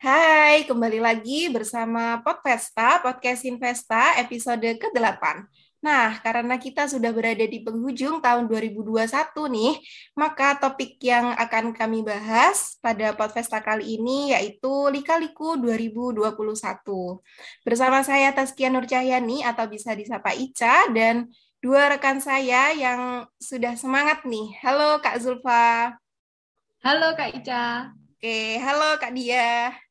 Hai, kembali lagi bersama Podvesta, Podcast Investa, episode ke-8. Nah, karena kita sudah berada di penghujung tahun 2021 nih, maka topik yang akan kami bahas pada Podvesta kali ini yaitu Lika-Liku 2021. Bersama saya Taskia Nur Cahyani atau bisa disapa Ica dan dua rekan saya yang sudah semangat nih. Halo Kak Zulfa. Halo Kak Ica. Oke, halo Kak Dia.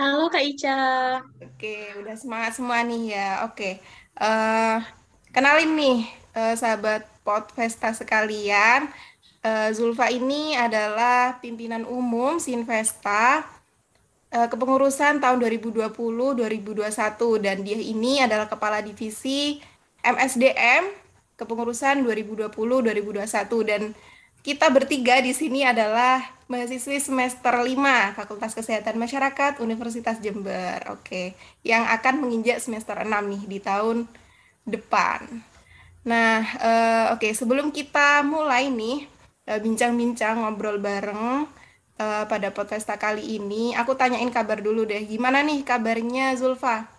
Halo Kak Ica. Oke, udah semangat semua nih ya. Oke, uh, kenalin nih uh, sahabat Podvesta sekalian. Uh, Zulfa ini adalah pimpinan umum Sinvesta uh, kepengurusan tahun 2020-2021 dan dia ini adalah kepala divisi MSDM kepengurusan 2020-2021 dan kita bertiga di sini adalah mahasiswi semester 5 Fakultas Kesehatan Masyarakat Universitas Jember. Oke, yang akan menginjak semester 6 nih di tahun depan. Nah, uh, oke, sebelum kita mulai nih eh, bincang-bincang uh, ngobrol bareng uh, pada podcast kali ini, aku tanyain kabar dulu deh. Gimana nih kabarnya Zulfa?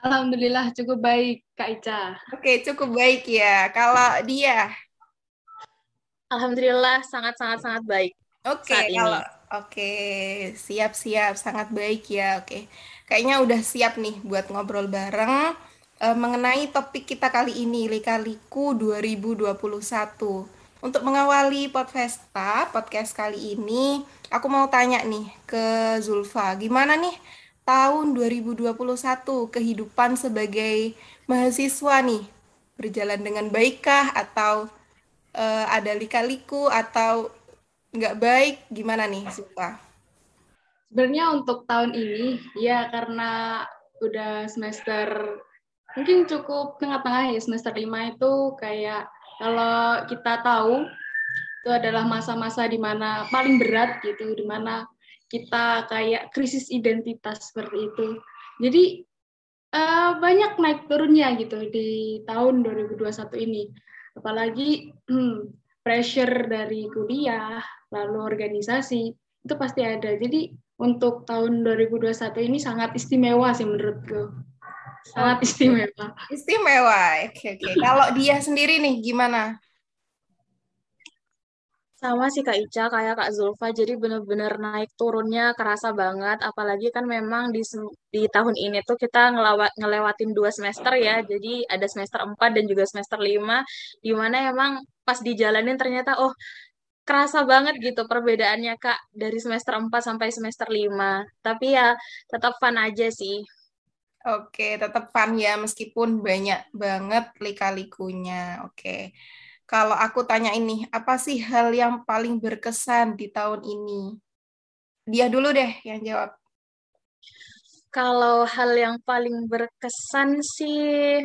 Alhamdulillah cukup baik, Kak Ica. Oke, cukup baik ya. Kalau dia Alhamdulillah sangat-sangat sangat baik. Oke, okay, kalau oke, okay. siap-siap sangat baik ya. Oke. Okay. Kayaknya udah siap nih buat ngobrol bareng uh, mengenai topik kita kali ini Lika-Liku 2021. Untuk mengawali Podfesta, podcast kali ini, aku mau tanya nih ke Zulfa, gimana nih tahun 2021 kehidupan sebagai mahasiswa nih? Berjalan dengan baikkah atau uh, ada lika-liku atau nggak baik gimana nih Supa? Sebenarnya untuk tahun ini ya karena udah semester mungkin cukup tengah-tengah ya semester lima itu kayak kalau kita tahu itu adalah masa-masa di mana paling berat gitu di mana kita kayak krisis identitas seperti itu. Jadi uh, banyak naik turunnya gitu di tahun 2021 ini apalagi pressure dari kuliah lalu organisasi itu pasti ada. Jadi untuk tahun 2021 ini sangat istimewa sih menurutku. Sangat istimewa. Istimewa oke oke. Kalau dia sendiri nih gimana sama sih Kak Ica, kayak Kak Zulfa, jadi bener-bener naik turunnya kerasa banget, apalagi kan memang di, di tahun ini tuh kita ngelawat, ngelewatin dua semester ya, jadi ada semester 4 dan juga semester 5, di mana emang pas dijalanin ternyata, oh kerasa banget gitu perbedaannya Kak, dari semester 4 sampai semester 5, tapi ya tetap fun aja sih. Oke, tetap fun ya, meskipun banyak banget lika-likunya, oke. Kalau aku tanya ini, apa sih hal yang paling berkesan di tahun ini? Dia dulu deh yang jawab. Kalau hal yang paling berkesan sih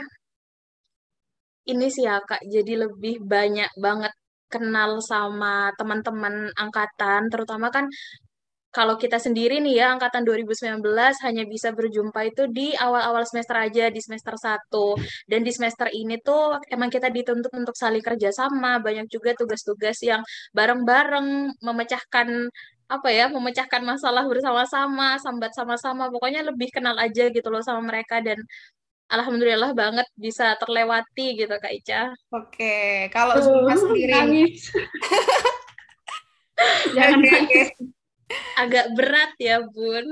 ini sih ya Kak, jadi lebih banyak banget kenal sama teman-teman angkatan, terutama kan kalau kita sendiri nih ya, angkatan 2019 hanya bisa berjumpa itu di awal-awal semester aja, di semester 1. Dan di semester ini tuh emang kita dituntut untuk saling kerjasama, banyak juga tugas-tugas yang bareng-bareng memecahkan apa ya, memecahkan masalah bersama-sama, sambat sama-sama, pokoknya lebih kenal aja gitu loh sama mereka dan alhamdulillah banget bisa terlewati gitu Kak Ica. Oke, kalau uh, sendiri nangis. Jangan nangis agak berat ya bun.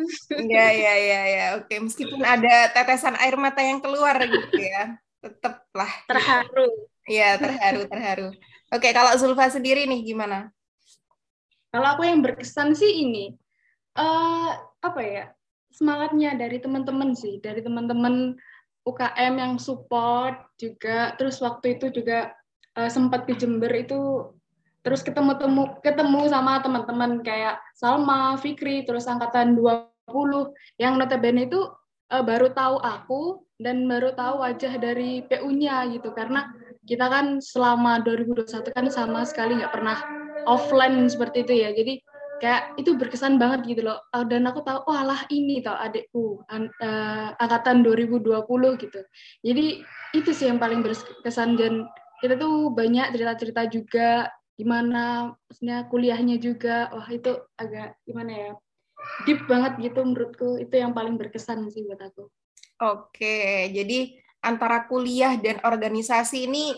Ya ya ya ya oke meskipun ada tetesan air mata yang keluar gitu ya tetaplah. Terharu. Ya terharu terharu. Oke kalau Zulfa sendiri nih gimana? Kalau aku yang berkesan sih ini uh, apa ya semangatnya dari teman-teman sih dari teman-teman UKM yang support juga terus waktu itu juga uh, sempat di Jember itu terus ketemu temu ketemu sama teman-teman kayak Salma, Fikri, terus angkatan 20 yang notabene itu uh, baru tahu aku dan baru tahu wajah dari PU-nya gitu. Karena kita kan selama 2021 kan sama sekali nggak pernah offline seperti itu ya. Jadi kayak itu berkesan banget gitu loh. Uh, dan aku tahu oh alah ini tau adikku an, uh, angkatan 2020 gitu. Jadi itu sih yang paling berkesan dan kita tuh banyak cerita-cerita juga gimana maksudnya kuliahnya juga wah itu agak gimana ya deep banget gitu menurutku itu yang paling berkesan sih buat aku. Oke, jadi antara kuliah dan organisasi ini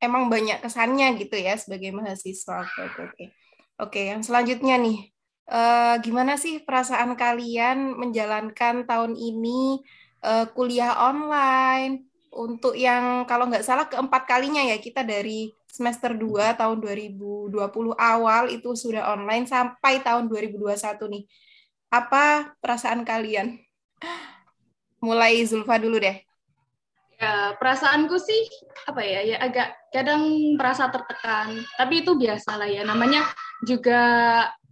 emang banyak kesannya gitu ya sebagai mahasiswa. Oke, oke, oke. Yang selanjutnya nih, uh, gimana sih perasaan kalian menjalankan tahun ini uh, kuliah online? Untuk yang kalau nggak salah keempat kalinya ya kita dari semester 2 tahun 2020 awal itu sudah online sampai tahun 2021 nih. Apa perasaan kalian? Mulai Zulfa dulu deh. Ya, perasaanku sih apa ya, ya agak kadang merasa tertekan. Tapi itu biasa lah ya, namanya juga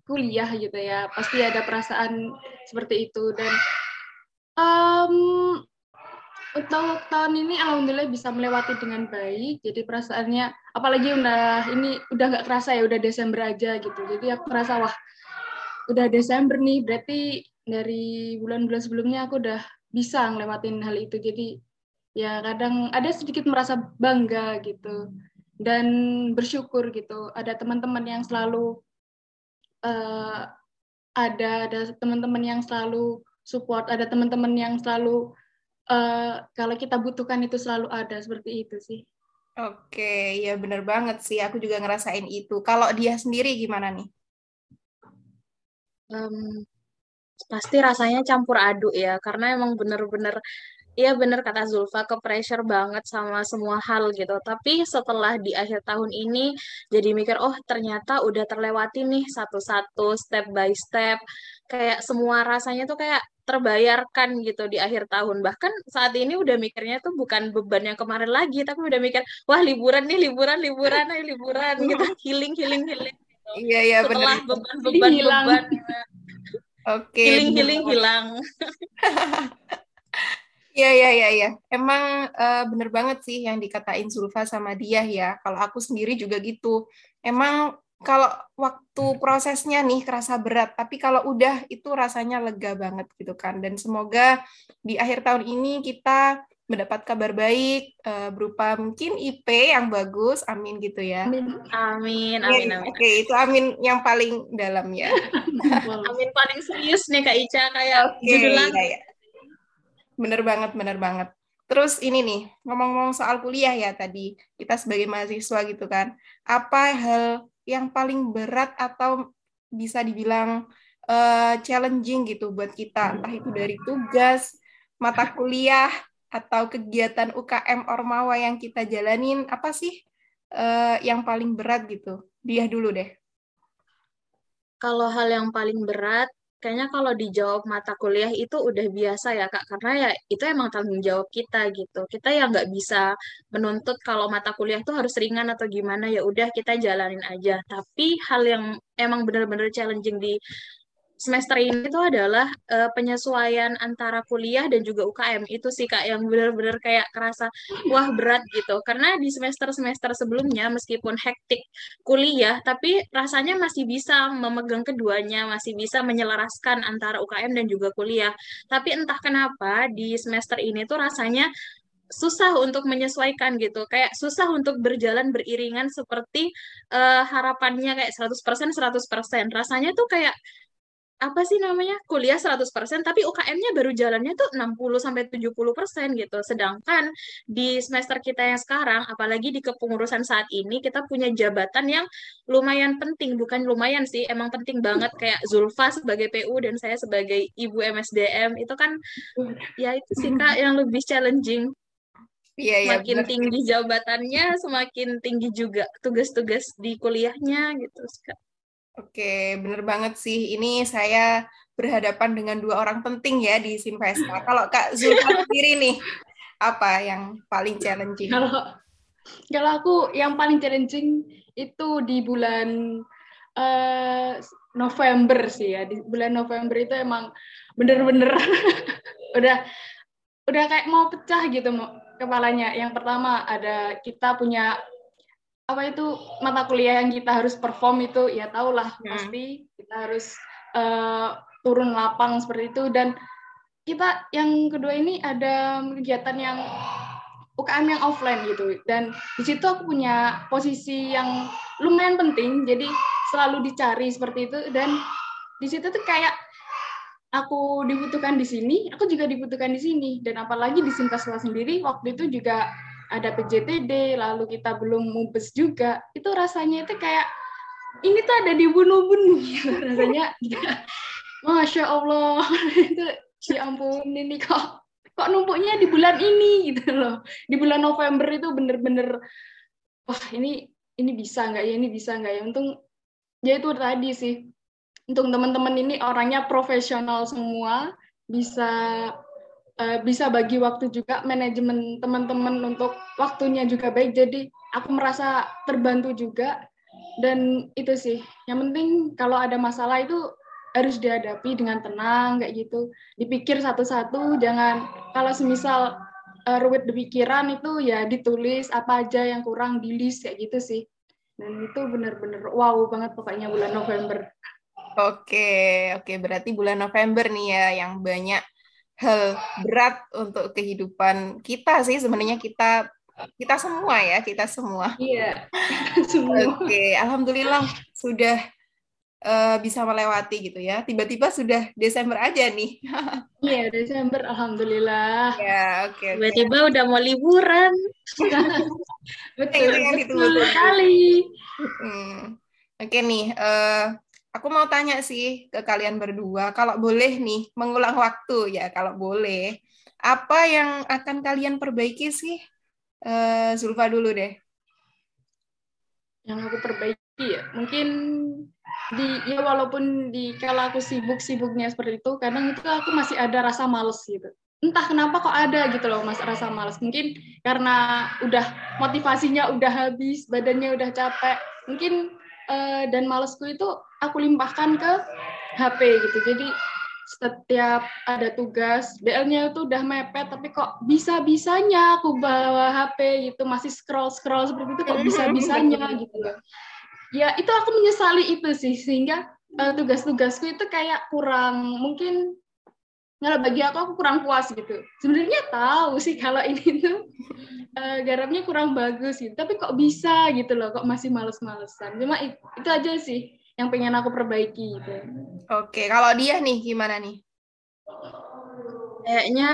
kuliah gitu ya. Pasti ada perasaan seperti itu dan um, untuk tahun ini alhamdulillah bisa melewati dengan baik. Jadi perasaannya apalagi udah ini udah nggak kerasa ya udah Desember aja gitu. Jadi aku merasa wah udah Desember nih berarti dari bulan-bulan sebelumnya aku udah bisa ngelewatin hal itu. Jadi ya kadang ada sedikit merasa bangga gitu dan bersyukur gitu ada teman-teman yang selalu uh, ada ada teman-teman yang selalu support ada teman-teman yang selalu uh, kalau kita butuhkan itu selalu ada seperti itu sih. Oke ya benar banget sih. Aku juga ngerasain itu. Kalau dia sendiri gimana nih? Um, pasti rasanya campur aduk ya karena emang bener-bener Iya bener kata Zulfa, ke pressure banget sama semua hal gitu. Tapi setelah di akhir tahun ini, jadi mikir, oh ternyata udah terlewati nih satu-satu, step by step. Kayak semua rasanya tuh kayak terbayarkan gitu di akhir tahun. Bahkan saat ini udah mikirnya tuh bukan beban yang kemarin lagi, tapi udah mikir, wah liburan nih, liburan, liburan, ayo liburan gitu. Healing, healing, healing. Gitu. Iya, iya Setelah beban-beban, beban. Oke. healing, healing, hilang. Iya, iya, iya, iya. Emang uh, bener banget sih yang dikatain Zulfa sama dia ya. Kalau aku sendiri juga gitu. Emang kalau waktu prosesnya nih kerasa berat, tapi kalau udah itu rasanya lega banget gitu kan. Dan semoga di akhir tahun ini kita mendapat kabar baik uh, berupa mungkin IP yang bagus, amin gitu ya. Amin, amin, amin. amin. Oke, itu amin yang paling dalam ya. amin paling serius nih Kak Ica kayak okay, judul iya, iya. Bener banget, bener banget. Terus ini nih, ngomong-ngomong soal kuliah ya tadi, kita sebagai mahasiswa gitu kan, apa hal yang paling berat atau bisa dibilang uh, challenging gitu buat kita, entah itu dari tugas, mata kuliah, atau kegiatan UKM Ormawa yang kita jalanin, apa sih uh, yang paling berat gitu? Dia dulu deh. Kalau hal yang paling berat, kayaknya kalau dijawab mata kuliah itu udah biasa ya Kak, karena ya itu emang tanggung jawab kita gitu. Kita ya nggak bisa menuntut kalau mata kuliah itu harus ringan atau gimana, ya udah kita jalanin aja. Tapi hal yang emang benar-benar challenging di semester ini itu adalah uh, penyesuaian antara kuliah dan juga UKM itu sih kak yang benar-benar kayak kerasa wah berat gitu. Karena di semester-semester sebelumnya meskipun hektik kuliah tapi rasanya masih bisa memegang keduanya masih bisa menyelaraskan antara UKM dan juga kuliah. Tapi entah kenapa di semester ini tuh rasanya susah untuk menyesuaikan gitu. Kayak susah untuk berjalan beriringan seperti uh, harapannya kayak 100% 100% rasanya tuh kayak apa sih namanya kuliah 100% tapi UKM-nya baru jalannya tuh 60 sampai 70% gitu. Sedangkan di semester kita yang sekarang apalagi di kepengurusan saat ini kita punya jabatan yang lumayan penting, bukan lumayan sih, emang penting banget kayak Zulfa sebagai PU dan saya sebagai Ibu MSDM itu kan ya itu sih Kak yang lebih challenging. Iya, iya, semakin bener. tinggi jabatannya, semakin tinggi juga tugas-tugas di kuliahnya gitu, Kak. Oke, bener banget sih. Ini saya berhadapan dengan dua orang penting ya di Sinvesta. Kalau Kak Zulfa sendiri nih, apa yang paling challenging? Kalau kalau aku yang paling challenging itu di bulan uh, November sih ya. Di bulan November itu emang bener-bener udah udah kayak mau pecah gitu kepalanya. Yang pertama ada kita punya apa itu mata kuliah yang kita harus perform itu ya tahulah hmm. pasti kita harus uh, turun lapang seperti itu dan kita yang kedua ini ada kegiatan yang UKM yang offline gitu dan di situ aku punya posisi yang lumayan penting jadi selalu dicari seperti itu dan di situ tuh kayak aku dibutuhkan di sini, aku juga dibutuhkan di sini. Dan apalagi di Sintaswa sendiri, waktu itu juga ada PJTD, lalu kita belum mubes juga. Itu rasanya itu kayak, ini tuh ada dibunuh-bunuh. Gitu. Rasanya, ya, Masya Allah, itu ya ampun, ini kok kok numpuknya di bulan ini gitu loh. Di bulan November itu bener-bener, wah ini ini bisa nggak ya, ini bisa nggak ya. Untung, ya itu tadi sih, untuk teman-teman ini orangnya profesional semua, bisa uh, bisa bagi waktu juga manajemen teman-teman untuk waktunya juga baik. Jadi aku merasa terbantu juga dan itu sih. Yang penting kalau ada masalah itu harus dihadapi dengan tenang kayak gitu. Dipikir satu-satu, jangan kalau semisal uh, ruwet di pikiran itu ya ditulis apa aja yang kurang di list kayak gitu sih. Dan itu benar-benar wow banget pokoknya bulan November. Oke, oke berarti bulan November nih ya yang banyak hal berat untuk kehidupan kita sih sebenarnya kita kita semua ya kita semua. Iya. Oke, alhamdulillah sudah uh, bisa melewati gitu ya. Tiba-tiba sudah Desember aja nih. iya Desember, alhamdulillah. Ya oke. Okay, Tiba-tiba okay. udah mau liburan. betul, betul sekali. Hmm. Oke okay, nih. Uh, Aku mau tanya sih ke kalian berdua, kalau boleh nih mengulang waktu ya, kalau boleh, apa yang akan kalian perbaiki sih? Uh, Zulfa dulu deh. Yang aku perbaiki ya, mungkin di ya walaupun di kalau aku sibuk-sibuknya seperti itu, kadang itu aku masih ada rasa males gitu. Entah kenapa kok ada gitu loh mas rasa males. Mungkin karena udah motivasinya udah habis, badannya udah capek. Mungkin uh, dan malesku itu aku limpahkan ke HP gitu. Jadi setiap ada tugas, BL-nya itu udah mepet, tapi kok bisa-bisanya aku bawa HP gitu, masih scroll-scroll seperti itu, kok bisa-bisanya gitu loh. Ya, itu aku menyesali itu sih, sehingga uh, tugas-tugasku itu kayak kurang, mungkin nggak bagi aku aku kurang puas gitu. Sebenarnya tahu sih kalau ini tuh uh, garamnya kurang bagus gitu, tapi kok bisa gitu loh, kok masih males-malesan. Cuma itu, itu aja sih yang pengen aku perbaiki gitu. Oke, kalau dia nih gimana nih? Kayaknya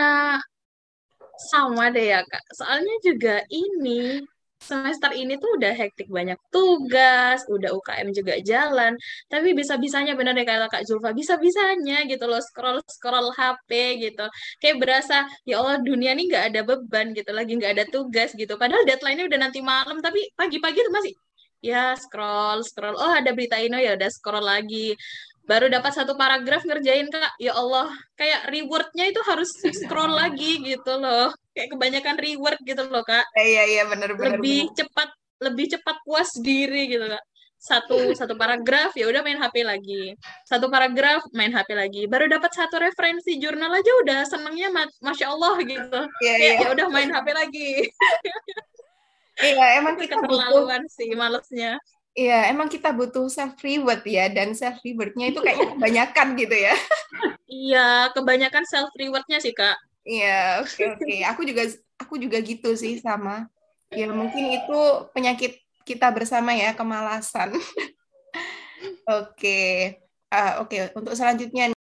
sama deh ya kak. Soalnya juga ini semester ini tuh udah hektik banyak tugas, udah UKM juga jalan, tapi bisa-bisanya bener deh kayak Kak Zulfa, bisa-bisanya gitu loh scroll-scroll HP gitu. Kayak berasa ya Allah dunia ini nggak ada beban gitu, lagi nggak ada tugas gitu. Padahal deadline-nya udah nanti malam, tapi pagi-pagi tuh masih ya scroll scroll. Oh ada berita ini. Ya udah scroll lagi. Baru dapat satu paragraf ngerjain kak. Ya Allah kayak rewardnya itu harus scroll lagi gitu loh. Kayak kebanyakan reward gitu loh kak. Iya iya benar benar lebih bener. cepat lebih cepat puas diri gitu kak. Satu satu paragraf ya udah main HP lagi. Satu paragraf main HP lagi. Baru dapat satu referensi jurnal aja udah senengnya masya Allah gitu. Yeah, kayak yeah. ya udah main HP lagi Iya, emang kita butuh sih malesnya. Iya, emang kita butuh self reward ya dan self rewardnya itu kayaknya kebanyakan gitu ya. iya, kebanyakan self rewardnya sih kak. Iya, oke okay, oke. Okay. Aku juga aku juga gitu sih sama. Ya mungkin itu penyakit kita bersama ya kemalasan. oke, okay. uh, oke okay. untuk selanjutnya